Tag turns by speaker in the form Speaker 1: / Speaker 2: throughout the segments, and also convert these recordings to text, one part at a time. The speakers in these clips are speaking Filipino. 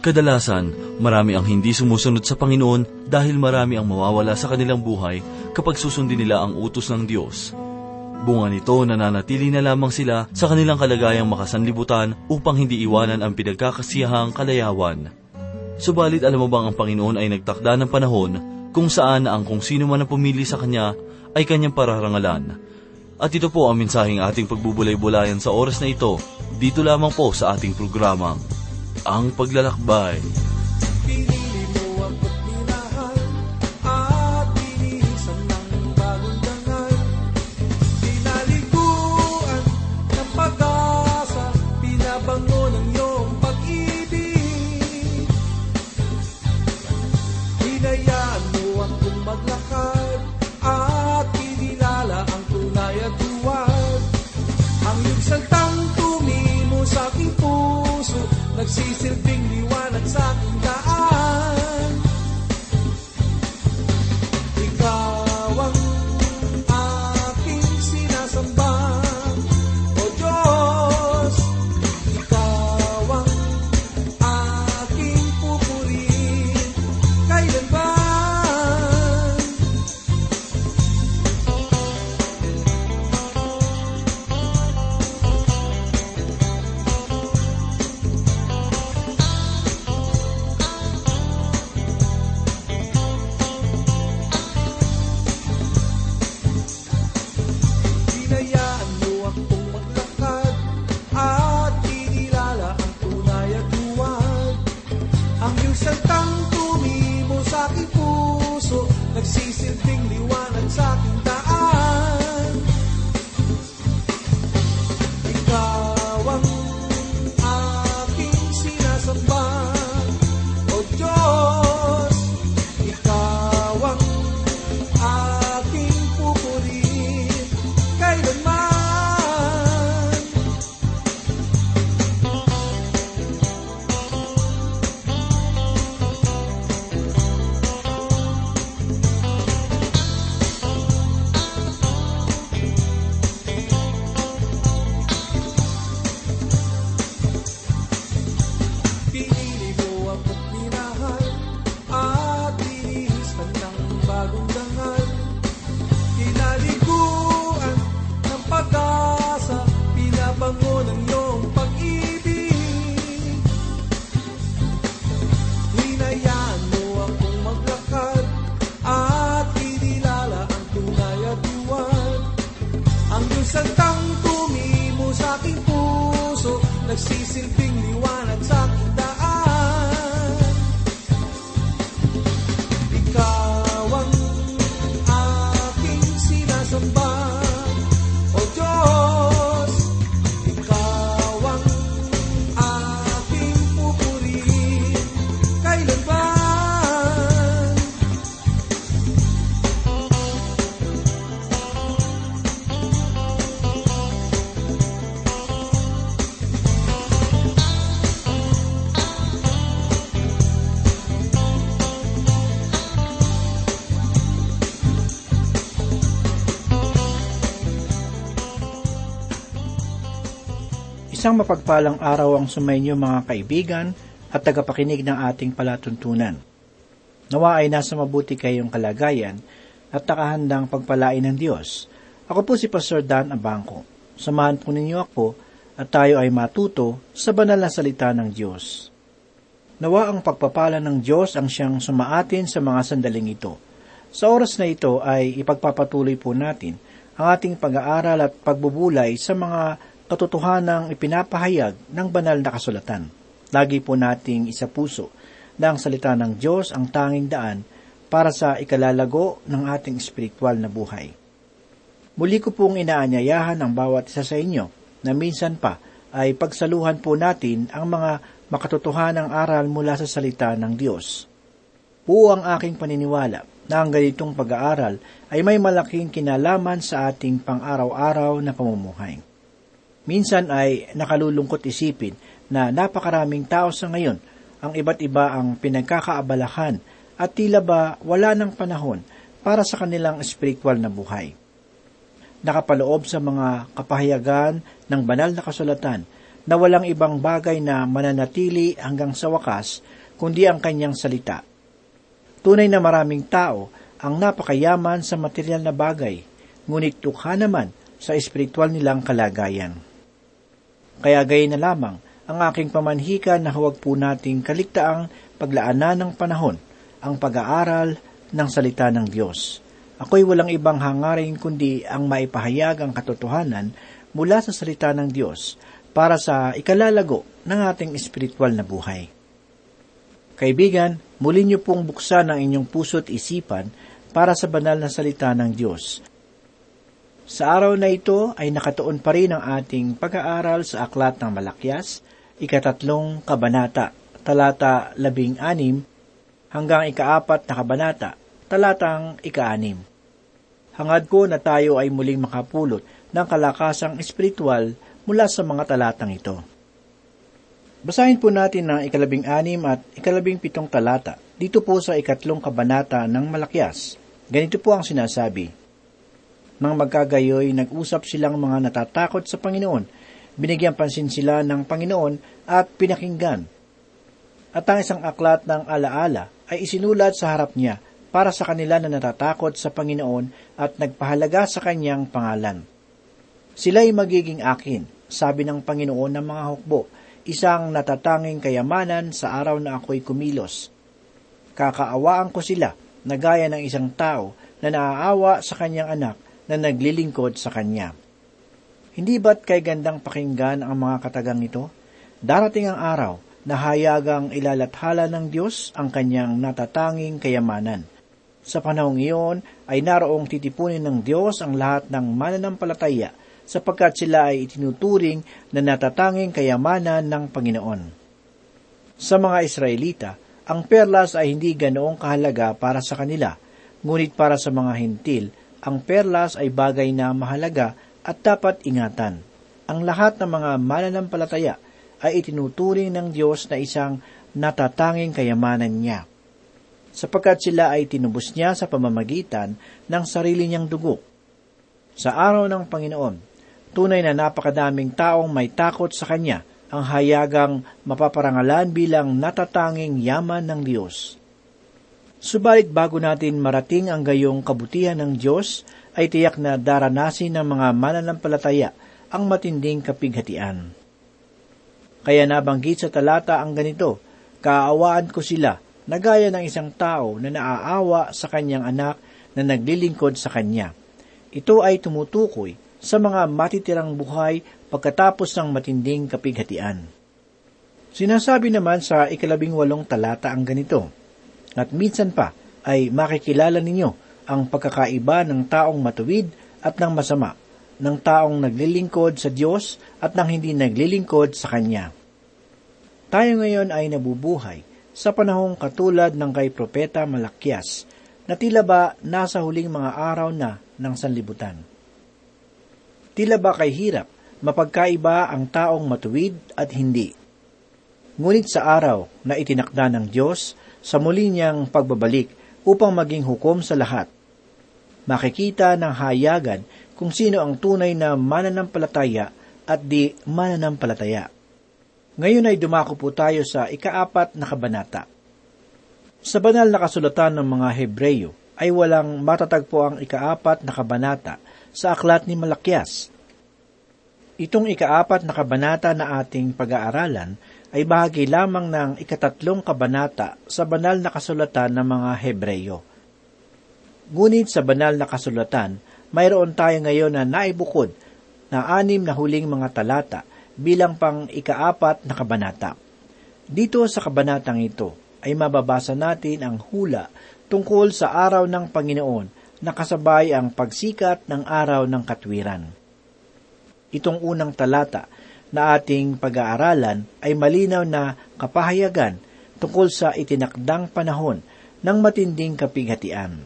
Speaker 1: Kadalasan, marami ang hindi sumusunod sa Panginoon dahil marami ang mawawala sa kanilang buhay kapag susundin nila ang utos ng Diyos. Bunga nito, nananatili na lamang sila sa kanilang kalagayang makasanlibutan upang hindi iwanan ang pinagkakasiyahang kalayawan. Subalit alam mo bang ang Panginoon ay nagtakda ng panahon kung saan ang kung sino man ang pumili sa Kanya ay Kanyang pararangalan. At ito po ang mensaheng ating pagbubulay-bulayan sa oras na ito, dito lamang po sa ating programang, Ang Paglalakbay.
Speaker 2: Pinili mo ako't minahal At binihisan ng bagong dangal Pinaliguan ng pag-asa Pinabango ng iyong pag-ibig Hinayaan mo akong maglakad puso Nagsisilbing liwanag sa aking Nagsisilbing liwanag sa aking
Speaker 3: Isang mapagpalang araw ang sumainyo mga kaibigan at tagapakinig ng ating palatuntunan. Nawa ay nasa mabuti kayong kalagayan at nakahandang pagpalain ng Diyos. Ako po si Pastor Dan Abangco. Samahan po ninyo ako at tayo ay matuto sa banal na salita ng Diyos. Nawa ang pagpapala ng Diyos ang siyang sumaatin sa mga sandaling ito. Sa oras na ito ay ipagpapatuloy po natin ang ating pag-aaral at pagbubulay sa mga katotohanang ipinapahayag ng banal na kasulatan. Lagi po nating isa puso na ang salita ng Diyos ang tanging daan para sa ikalalago ng ating espiritual na buhay. Muli ko pong inaanyayahan ang bawat isa sa inyo na minsan pa ay pagsaluhan po natin ang mga makatotohanang aral mula sa salita ng Diyos. Buo ang aking paniniwala na ang ganitong pag-aaral ay may malaking kinalaman sa ating pang-araw-araw na pamumuhay. Minsan ay nakalulungkot isipin na napakaraming tao sa ngayon ang iba't iba ang pinagkakaabalahan at tila ba wala ng panahon para sa kanilang espiritual na buhay. Nakapaloob sa mga kapahayagan ng banal na kasulatan na walang ibang bagay na mananatili hanggang sa wakas, kundi ang kanyang salita. Tunay na maraming tao ang napakayaman sa material na bagay, ngunit tukha naman sa espiritual nilang kalagayan. Kaya gay na lamang ang aking pamanhika na huwag po nating kaligtaang paglaanan ng panahon ang pag-aaral ng salita ng Diyos. Ako'y walang ibang hangarin kundi ang maipahayag ang katotohanan mula sa salita ng Diyos para sa ikalalago ng ating espiritual na buhay. Kaibigan, muli niyo pong buksan ang inyong puso't isipan para sa banal na salita ng Diyos. Sa araw na ito ay nakatuon pa rin ang ating pag-aaral sa Aklat ng Malakyas, ikatatlong kabanata, talata labing anim, hanggang ikaapat na kabanata, talatang ikaanim. Hangad ko na tayo ay muling makapulot ng kalakasang espiritual mula sa mga talatang ito. Basahin po natin ang ikalabing anim at ikalabing pitong talata dito po sa ikatlong kabanata ng Malakyas. Ganito po ang sinasabi. Nang magkagayoy, nag-usap silang mga natatakot sa Panginoon. Binigyan pansin sila ng Panginoon at pinakinggan. At ang isang aklat ng alaala ay isinulat sa harap niya para sa kanila na natatakot sa Panginoon at nagpahalaga sa kanyang pangalan. Sila'y magiging akin, sabi ng Panginoon ng mga hukbo, isang natatanging kayamanan sa araw na ako'y kumilos. Kakaawaan ko sila na gaya ng isang tao na naaawa sa kanyang anak na naglilingkod sa kanya. Hindi ba't kay gandang pakinggan ang mga katagang ito? Darating ang araw na hayagang ilalathala ng Diyos ang kanyang natatanging kayamanan. Sa panahong iyon ay naroong titipunin ng Diyos ang lahat ng mananampalataya sapagkat sila ay itinuturing na natatanging kayamanan ng Panginoon. Sa mga Israelita, ang perlas ay hindi ganoong kahalaga para sa kanila, ngunit para sa mga hintil, ang perlas ay bagay na mahalaga at dapat ingatan. Ang lahat ng mga mananampalataya ay itinuturing ng Diyos na isang natatanging kayamanan niya. Sapagkat sila ay tinubos niya sa pamamagitan ng sarili niyang dugo. Sa araw ng Panginoon, Tunay na napakadaming taong may takot sa Kanya ang hayagang mapaparangalan bilang natatanging yaman ng Diyos. Subalit bago natin marating ang gayong kabutihan ng Diyos, ay tiyak na daranasin ng mga mananampalataya ang matinding kapighatian. Kaya nabanggit sa talata ang ganito, Kaawaan ko sila, na gaya ng isang tao na naaawa sa kanyang anak na naglilingkod sa kanya. Ito ay tumutukoy sa mga matitirang buhay pagkatapos ng matinding kapighatian. Sinasabi naman sa ikalabing walong talata ang ganito, At minsan pa ay makikilala ninyo ang pagkakaiba ng taong matuwid at ng masama, ng taong naglilingkod sa Diyos at ng hindi naglilingkod sa Kanya. Tayo ngayon ay nabubuhay sa panahong katulad ng kay Propeta Malakyas, na tila ba nasa huling mga araw na ng sanlibutan. Tila ba kay hirap mapagkaiba ang taong matuwid at hindi. Ngunit sa araw na itinakda ng Diyos sa muli niyang pagbabalik upang maging hukom sa lahat, makikita ng hayagan kung sino ang tunay na mananampalataya at di mananampalataya. Ngayon ay dumako po tayo sa ikaapat na kabanata. Sa banal na kasulatan ng mga Hebreyo ay walang matatagpo ang ikaapat na kabanata sa aklat ni Malakyas. Itong ikaapat na kabanata na ating pag-aaralan ay bahagi lamang ng ikatatlong kabanata sa banal na kasulatan ng mga Hebreyo. Ngunit sa banal na kasulatan, mayroon tayo ngayon na naibukod na anim na huling mga talata bilang pang ikaapat na kabanata. Dito sa kabanatang ito ay mababasa natin ang hula tungkol sa araw ng Panginoon nakasabay ang pagsikat ng araw ng katwiran. Itong unang talata na ating pag-aaralan ay malinaw na kapahayagan tungkol sa itinakdang panahon ng matinding kapighatian.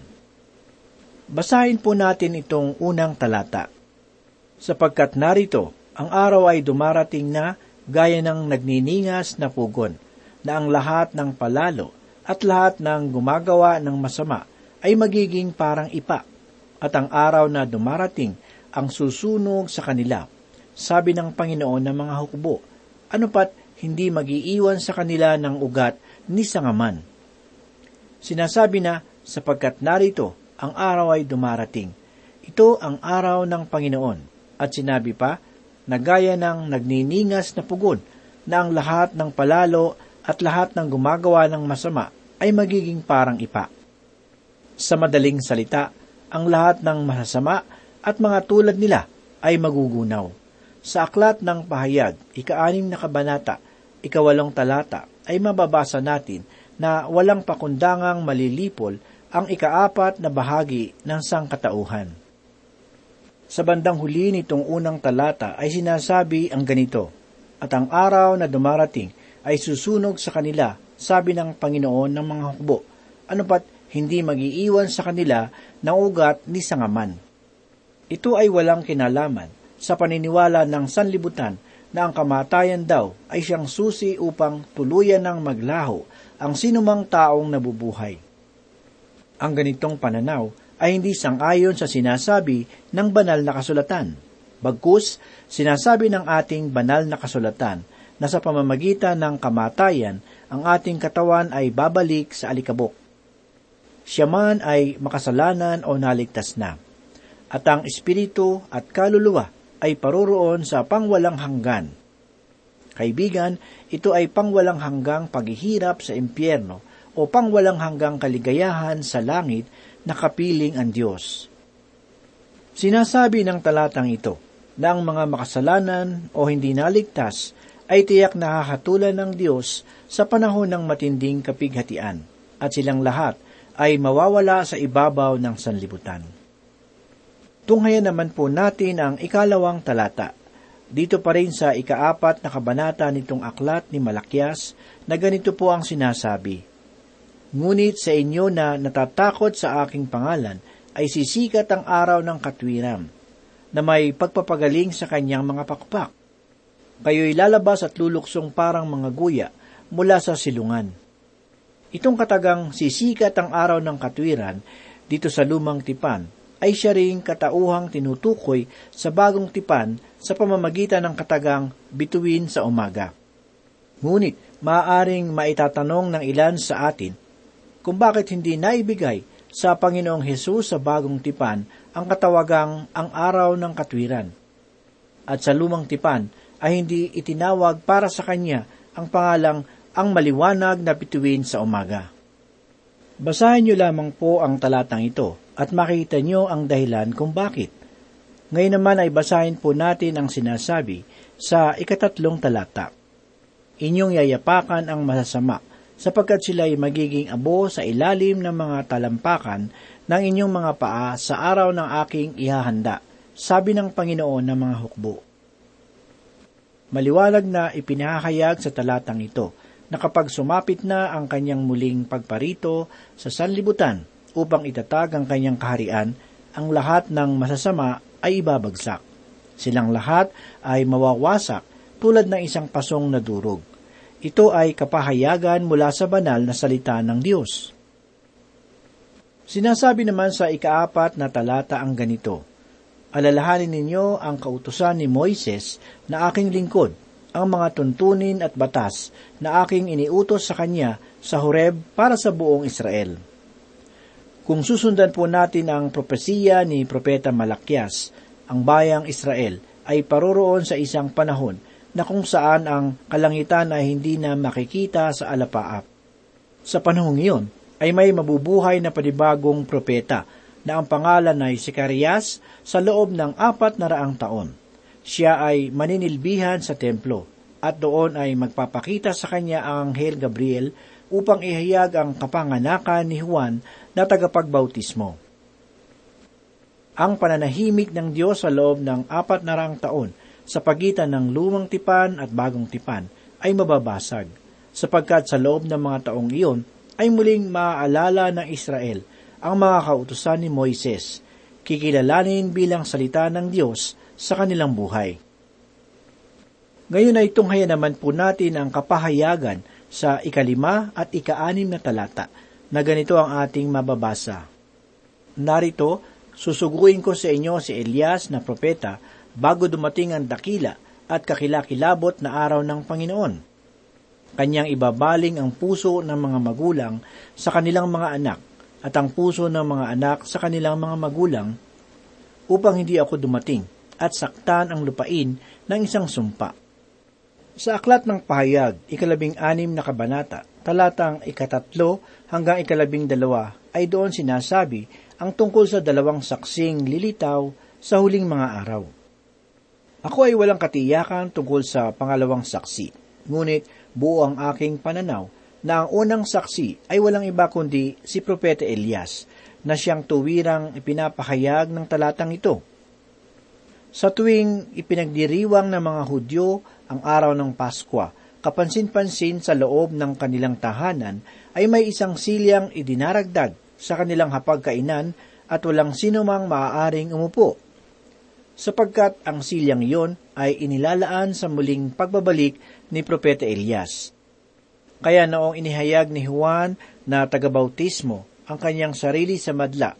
Speaker 3: Basahin po natin itong unang talata. Sapagkat narito, ang araw ay dumarating na gaya ng nagniningas na pugon, na ang lahat ng palalo at lahat ng gumagawa ng masama ay magiging parang ipa, at ang araw na dumarating ang susunog sa kanila, sabi ng Panginoon ng mga hukbo, ano pat hindi magiiwan sa kanila ng ugat ni sangaman. Sinasabi na, sapagkat narito, ang araw ay dumarating. Ito ang araw ng Panginoon. At sinabi pa, na gaya ng nagniningas na pugon, na ang lahat ng palalo at lahat ng gumagawa ng masama ay magiging parang ipa. Sa madaling salita, ang lahat ng masasama at mga tulad nila ay magugunaw. Sa aklat ng pahayag, ikaanim na kabanata, ikawalong talata, ay mababasa natin na walang pakundangang malilipol ang ikaapat na bahagi ng sangkatauhan. Sa bandang huli nitong unang talata ay sinasabi ang ganito, At ang araw na dumarating ay susunog sa kanila, sabi ng Panginoon ng mga hukbo, ano pat hindi magiiwan sa kanila ng ugat ni sangaman. Ito ay walang kinalaman sa paniniwala ng sanlibutan na ang kamatayan daw ay siyang susi upang tuluyan ng maglaho ang sinumang taong nabubuhay. Ang ganitong pananaw ay hindi sangayon sa sinasabi ng banal na kasulatan. Bagkus, sinasabi ng ating banal na kasulatan na sa pamamagitan ng kamatayan, ang ating katawan ay babalik sa alikabok. Siya man ay makasalanan o naligtas na. At ang espiritu at kaluluwa ay paroroon sa pangwalang hanggan. Kaibigan, ito ay pangwalang hanggang paghihirap sa impyerno o pangwalang hanggang kaligayahan sa langit na kapiling ang Diyos. Sinasabi ng talatang ito na ang mga makasalanan o hindi naligtas ay tiyak nakakatulan ng Diyos sa panahon ng matinding kapighatian at silang lahat ay mawawala sa ibabaw ng sanlibutan. Tunghayan naman po natin ang ikalawang talata. Dito pa rin sa ikaapat na kabanata nitong aklat ni Malakyas na ganito po ang sinasabi. Ngunit sa inyo na natatakot sa aking pangalan ay sisikat ang araw ng katwiran, na may pagpapagaling sa kanyang mga pakpak. Kayo'y lalabas at luluksong parang mga guya mula sa silungan. Itong katagang sisikat ang araw ng katwiran dito sa lumang tipan ay siya ring katauhang tinutukoy sa bagong tipan sa pamamagitan ng katagang bituin sa umaga. Ngunit maaaring maitatanong ng ilan sa atin kung bakit hindi naibigay sa Panginoong Hesus sa bagong tipan ang katawagang ang araw ng katwiran. At sa lumang tipan ay hindi itinawag para sa kanya ang pangalang ang maliwanag na bituin sa umaga. Basahin niyo lamang po ang talatang ito at makita niyo ang dahilan kung bakit. Ngayon naman ay basahin po natin ang sinasabi sa ikatatlong talata. Inyong yayapakan ang masasama, sapagkat sila ay magiging abo sa ilalim ng mga talampakan ng inyong mga paa sa araw ng aking ihahanda, sabi ng Panginoon ng mga hukbo. Maliwanag na ipinahayag sa talatang ito na kapag sumapit na ang kanyang muling pagparito sa sanlibutan upang itatag ang kanyang kaharian, ang lahat ng masasama ay ibabagsak. Silang lahat ay mawawasak tulad ng isang pasong na durog. Ito ay kapahayagan mula sa banal na salita ng Diyos. Sinasabi naman sa ikaapat na talata ang ganito, Alalahanin ninyo ang kautusan ni Moises na aking lingkod, ang mga tuntunin at batas na aking iniutos sa kanya sa Horeb para sa buong Israel. Kung susundan po natin ang propesiya ni Propeta Malakyas, ang bayang Israel ay paroroon sa isang panahon na kung saan ang kalangitan ay hindi na makikita sa alapaap. Sa panahong iyon ay may mabubuhay na panibagong propeta na ang pangalan ay Sikarias sa loob ng apat na raang taon siya ay maninilbihan sa templo at doon ay magpapakita sa kanya ang Anghel Gabriel upang ihayag ang kapanganakan ni Juan na tagapagbautismo. Ang pananahimik ng Diyos sa loob ng apat na rang taon sa pagitan ng lumang tipan at bagong tipan ay mababasag, sapagkat sa loob ng mga taong iyon ay muling maaalala ng Israel ang mga kautusan ni Moises, kikilalanin bilang salita ng Diyos sa kanilang buhay. Ngayon ay tunghaya naman po natin ang kapahayagan sa ikalima at ikaanim na talata na ganito ang ating mababasa. Narito, susuguin ko sa inyo si Elias na propeta bago dumating ang dakila at kakilakilabot na araw ng Panginoon. Kanyang ibabaling ang puso ng mga magulang sa kanilang mga anak at ang puso ng mga anak sa kanilang mga magulang upang hindi ako dumating at saktan ang lupain ng isang sumpa. Sa aklat ng pahayag, ikalabing anim na kabanata, talatang ikatatlo hanggang ikalabing dalawa, ay doon sinasabi ang tungkol sa dalawang saksing lilitaw sa huling mga araw. Ako ay walang katiyakan tungkol sa pangalawang saksi, ngunit buo ang aking pananaw na ang unang saksi ay walang iba kundi si Propeta Elias na siyang tuwirang ipinapahayag ng talatang ito. Sa tuwing ipinagdiriwang ng mga Hudyo ang araw ng Paskwa, kapansin-pansin sa loob ng kanilang tahanan ay may isang silyang idinaragdag sa kanilang hapagkainan at walang sinumang maaaring umupo. Sapagkat ang silyang iyon ay inilalaan sa muling pagbabalik ni Propeta Elias. Kaya noong inihayag ni Juan na tagabautismo ang kanyang sarili sa madla,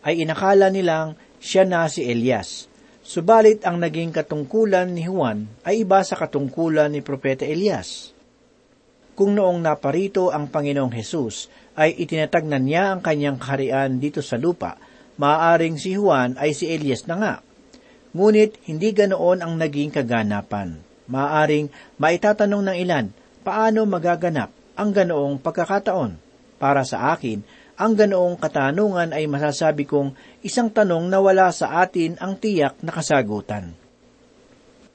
Speaker 3: ay inakala nilang siya na si Elias. Subalit ang naging katungkulan ni Juan ay iba sa katungkulan ni Propeta Elias. Kung noong naparito ang Panginoong Hesus ay itinatagnan niya ang kanyang kaharian dito sa lupa, maaaring si Juan ay si Elias na nga. Ngunit hindi ganoon ang naging kaganapan. Maaaring maitatanong ng ilan, paano magaganap ang ganoong pagkakataon? Para sa akin, ang ganoong katanungan ay masasabi kong isang tanong na wala sa atin ang tiyak na kasagutan.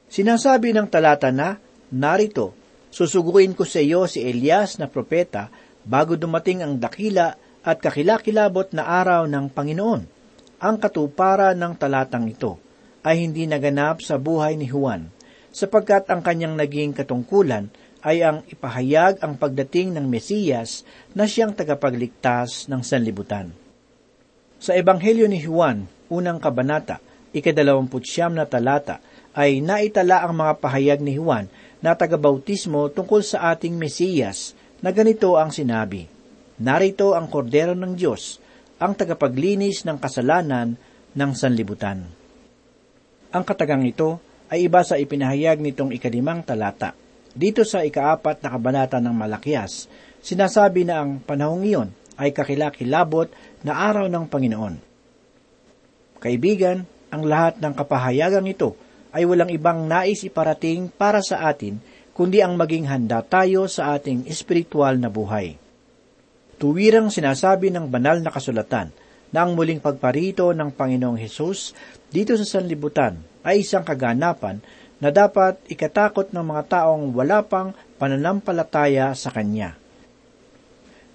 Speaker 3: Sinasabi ng talata na, narito, susuguin ko sa iyo si Elias na propeta bago dumating ang dakila at kakilakilabot na araw ng Panginoon. Ang katupara ng talatang ito ay hindi naganap sa buhay ni Juan, sapagkat ang kanyang naging katungkulan ay ang ipahayag ang pagdating ng Mesiyas na siyang tagapagligtas ng sanlibutan. Sa Ebanghelyo ni Juan, unang kabanata, ikadalawamputsyam na talata, ay naitala ang mga pahayag ni Juan na tagabautismo tungkol sa ating Mesiyas na ganito ang sinabi, Narito ang kordero ng Diyos, ang tagapaglinis ng kasalanan ng sanlibutan. Ang katagang ito ay iba sa ipinahayag nitong ikalimang talata. Dito sa ikaapat na kabanata ng Malakias, sinasabi na ang panahong iyon ay kakilakilabot na araw ng Panginoon. Kaibigan, ang lahat ng kapahayagang ito ay walang ibang nais iparating para sa atin, kundi ang maging handa tayo sa ating espiritual na buhay. Tuwirang sinasabi ng banal na kasulatan na ang muling pagparito ng Panginoong Hesus dito sa sanlibutan ay isang kaganapan na dapat ikatakot ng mga taong wala pang pananampalataya sa Kanya.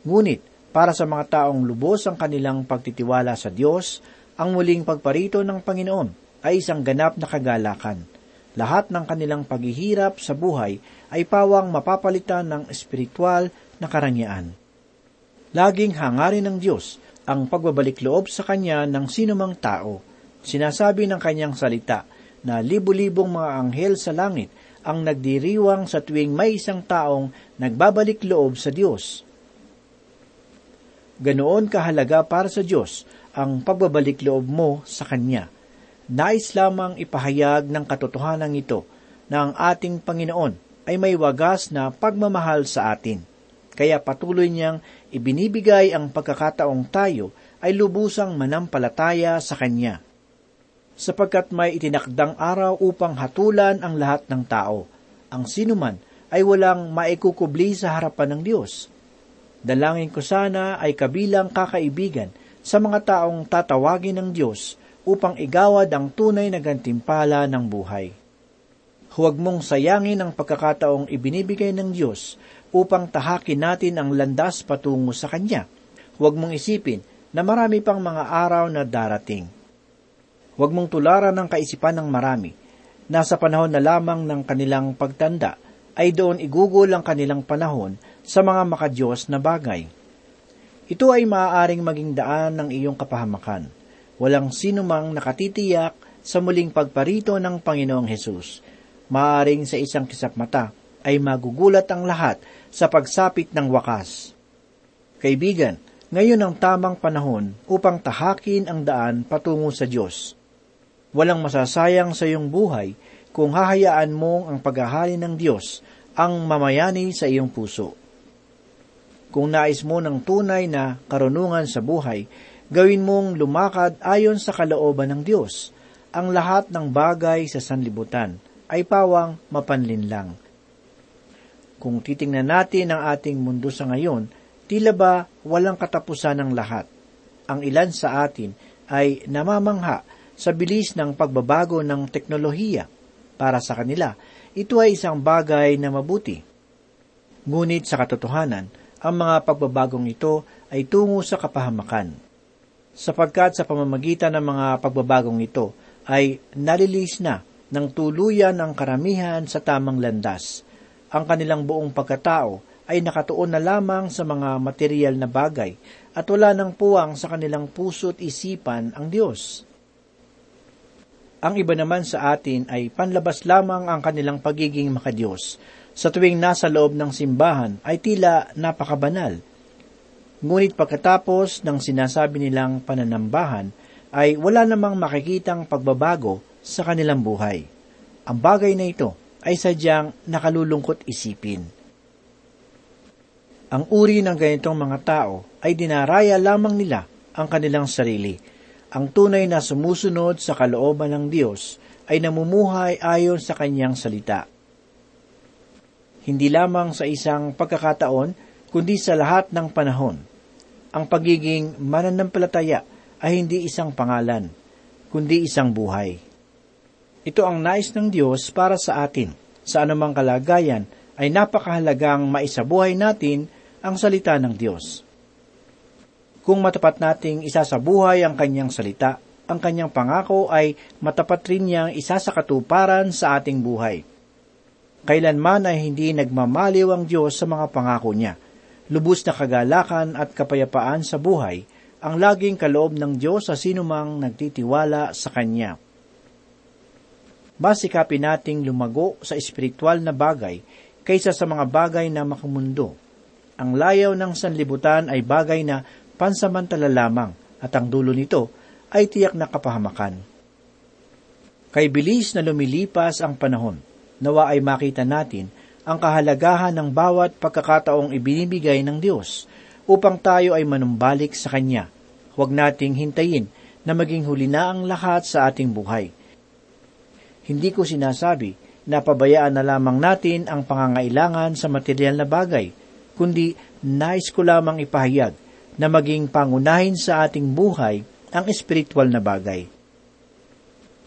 Speaker 3: Ngunit, para sa mga taong lubos ang kanilang pagtitiwala sa Diyos, ang muling pagparito ng Panginoon ay isang ganap na kagalakan. Lahat ng kanilang paghihirap sa buhay ay pawang mapapalitan ng espiritual na karangyaan. Laging hangarin ng Diyos ang pagbabalik loob sa Kanya ng sinumang tao. Sinasabi ng Kanyang salita na libu-libong mga anghel sa langit ang nagdiriwang sa tuwing may isang taong nagbabalik loob sa Diyos. Ganoon kahalaga para sa Diyos ang pagbabalik loob mo sa Kanya. Nais lamang ipahayag ng katotohanan ito na ang ating Panginoon ay may wagas na pagmamahal sa atin. Kaya patuloy niyang ibinibigay ang pagkakataong tayo ay lubusang manampalataya sa Kanya sapagkat may itinakdang araw upang hatulan ang lahat ng tao. Ang sinuman ay walang maikukubli sa harapan ng Diyos. Dalangin ko sana ay kabilang kakaibigan sa mga taong tatawagin ng Diyos upang igawad ang tunay na gantimpala ng buhay. Huwag mong sayangin ang pagkakataong ibinibigay ng Diyos upang tahakin natin ang landas patungo sa Kanya. Huwag mong isipin na marami pang mga araw na darating Huwag mong tularan ng kaisipan ng marami. Nasa panahon na lamang ng kanilang pagtanda, ay doon igugol ang kanilang panahon sa mga makadiyos na bagay. Ito ay maaaring maging daan ng iyong kapahamakan. Walang sinumang nakatitiyak sa muling pagparito ng Panginoong Hesus. Maaaring sa isang kisap mata ay magugulat ang lahat sa pagsapit ng wakas. Kaibigan, ngayon ang tamang panahon upang tahakin ang daan patungo sa Diyos. Walang masasayang sa iyong buhay kung hahayaan mong ang paghahali ng Diyos ang mamayani sa iyong puso. Kung nais mo ng tunay na karunungan sa buhay, gawin mong lumakad ayon sa kalooban ng Diyos. Ang lahat ng bagay sa sanlibutan ay pawang mapanlinlang. Kung titingnan natin ang ating mundo sa ngayon, tila ba walang katapusan ng lahat. Ang ilan sa atin ay namamangha sa bilis ng pagbabago ng teknolohiya. Para sa kanila, ito ay isang bagay na mabuti. Ngunit sa katotohanan, ang mga pagbabagong ito ay tungo sa kapahamakan. Sapagkat sa pamamagitan ng mga pagbabagong ito ay nalilis na ng tuluyan ang karamihan sa tamang landas. Ang kanilang buong pagkatao ay nakatuon na lamang sa mga material na bagay at wala nang puwang sa kanilang puso't isipan ang Diyos. Ang iba naman sa atin ay panlabas lamang ang kanilang pagiging makadiyos. Sa tuwing nasa loob ng simbahan ay tila napakabanal. Ngunit pagkatapos ng sinasabi nilang pananambahan, ay wala namang makikitang pagbabago sa kanilang buhay. Ang bagay na ito ay sadyang nakalulungkot isipin. Ang uri ng ganitong mga tao ay dinaraya lamang nila ang kanilang sarili – ang tunay na sumusunod sa kalooban ng Diyos ay namumuhay ayon sa kanyang salita. Hindi lamang sa isang pagkakataon, kundi sa lahat ng panahon. Ang pagiging mananampalataya ay hindi isang pangalan, kundi isang buhay. Ito ang nais ng Diyos para sa atin. Sa anumang kalagayan ay napakahalagang maisabuhay natin ang salita ng Diyos. Kung matapat nating isasabuhay ang kanyang salita, ang kanyang pangako ay matapat rin niyang isasakatuparan sa ating buhay. Kailanman ay hindi nagmamaliw ang Diyos sa mga pangako niya. Lubos na kagalakan at kapayapaan sa buhay ang laging kaloob ng Diyos sa sinumang nagtitiwala sa Kanya. Masikapin nating lumago sa espiritual na bagay kaysa sa mga bagay na makamundo. Ang layaw ng sanlibutan ay bagay na pansamantala lamang at ang dulo nito ay tiyak na kapahamakan. Kay bilis na lumilipas ang panahon, nawa ay makita natin ang kahalagahan ng bawat pagkakataong ibinibigay ng Diyos upang tayo ay manumbalik sa Kanya. Huwag nating hintayin na maging huli na ang lahat sa ating buhay. Hindi ko sinasabi na pabayaan na lamang natin ang pangangailangan sa material na bagay, kundi nais ko lamang ipahayag na maging pangunahin sa ating buhay ang espiritual na bagay.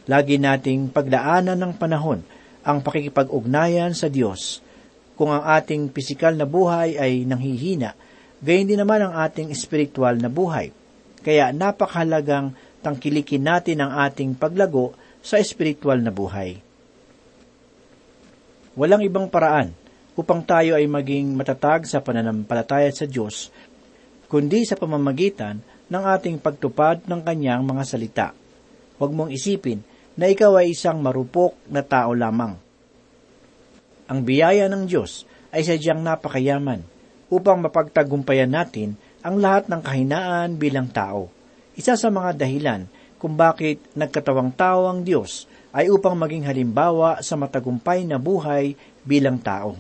Speaker 3: Lagi nating pagdaanan ng panahon ang pakikipag-ugnayan sa Diyos. Kung ang ating pisikal na buhay ay nanghihina, gayon din naman ang ating espiritual na buhay. Kaya napakahalagang tangkilikin natin ang ating paglago sa espiritual na buhay. Walang ibang paraan upang tayo ay maging matatag sa pananampalataya sa Diyos kundi sa pamamagitan ng ating pagtupad ng kanyang mga salita. Huwag mong isipin na ikaw ay isang marupok na tao lamang. Ang biyaya ng Diyos ay sadyang napakayaman upang mapagtagumpayan natin ang lahat ng kahinaan bilang tao. Isa sa mga dahilan kung bakit nagkatawang tao ang Diyos ay upang maging halimbawa sa matagumpay na buhay bilang tao.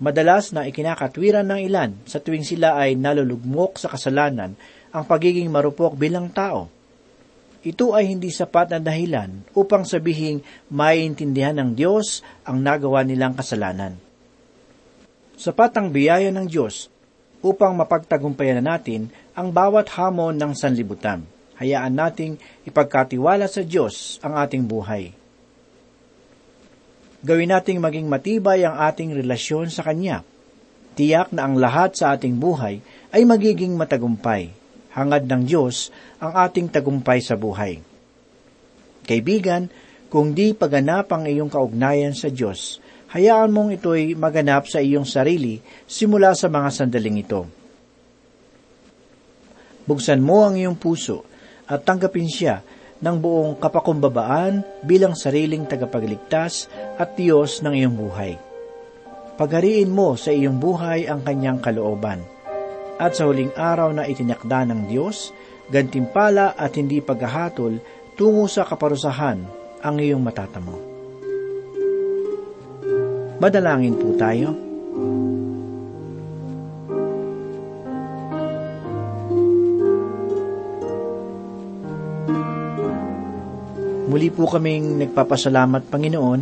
Speaker 3: Madalas na ikinakatwiran ng ilan sa tuwing sila ay nalulugmok sa kasalanan ang pagiging marupok bilang tao. Ito ay hindi sapat na dahilan upang sabihing maiintindihan ng Diyos ang nagawa nilang kasalanan. Sapat ang biyaya ng Diyos upang mapagtagumpayan natin ang bawat hamon ng sanlibutan. Hayaan nating ipagkatiwala sa Diyos ang ating buhay. Gawin nating maging matibay ang ating relasyon sa Kanya. Tiyak na ang lahat sa ating buhay ay magiging matagumpay. Hangad ng Diyos ang ating tagumpay sa buhay. Kaibigan, kung di paganap ang iyong kaugnayan sa Diyos, hayaan mong ito'y maganap sa iyong sarili simula sa mga sandaling ito. Buksan mo ang iyong puso at tanggapin siya ng buong kapakumbabaan bilang sariling tagapagligtas at Diyos ng iyong buhay. Paghariin mo sa iyong buhay ang kanyang kalooban. At sa huling araw na itinakda ng Diyos, gantimpala at hindi paghahatol tungo sa kaparusahan ang iyong matatamo. Madalangin po tayo. Muli po kaming nagpapasalamat, Panginoon,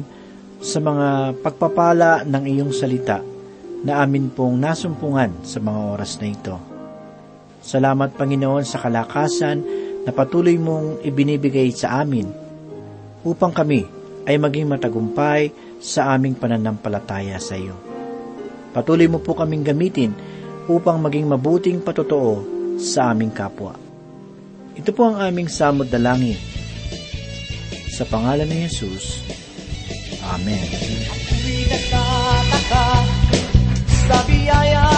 Speaker 3: sa mga pagpapala ng iyong salita na amin pong nasumpungan sa mga oras na ito. Salamat, Panginoon, sa kalakasan na patuloy mong ibinibigay sa amin upang kami ay maging matagumpay sa aming pananampalataya sa iyo. Patuloy mo po kaming gamitin upang maging mabuting patotoo sa aming kapwa. Ito po ang aming samod dalangin sa pangalan ni Jesus. Amen.
Speaker 4: Nagtataka sa biyaya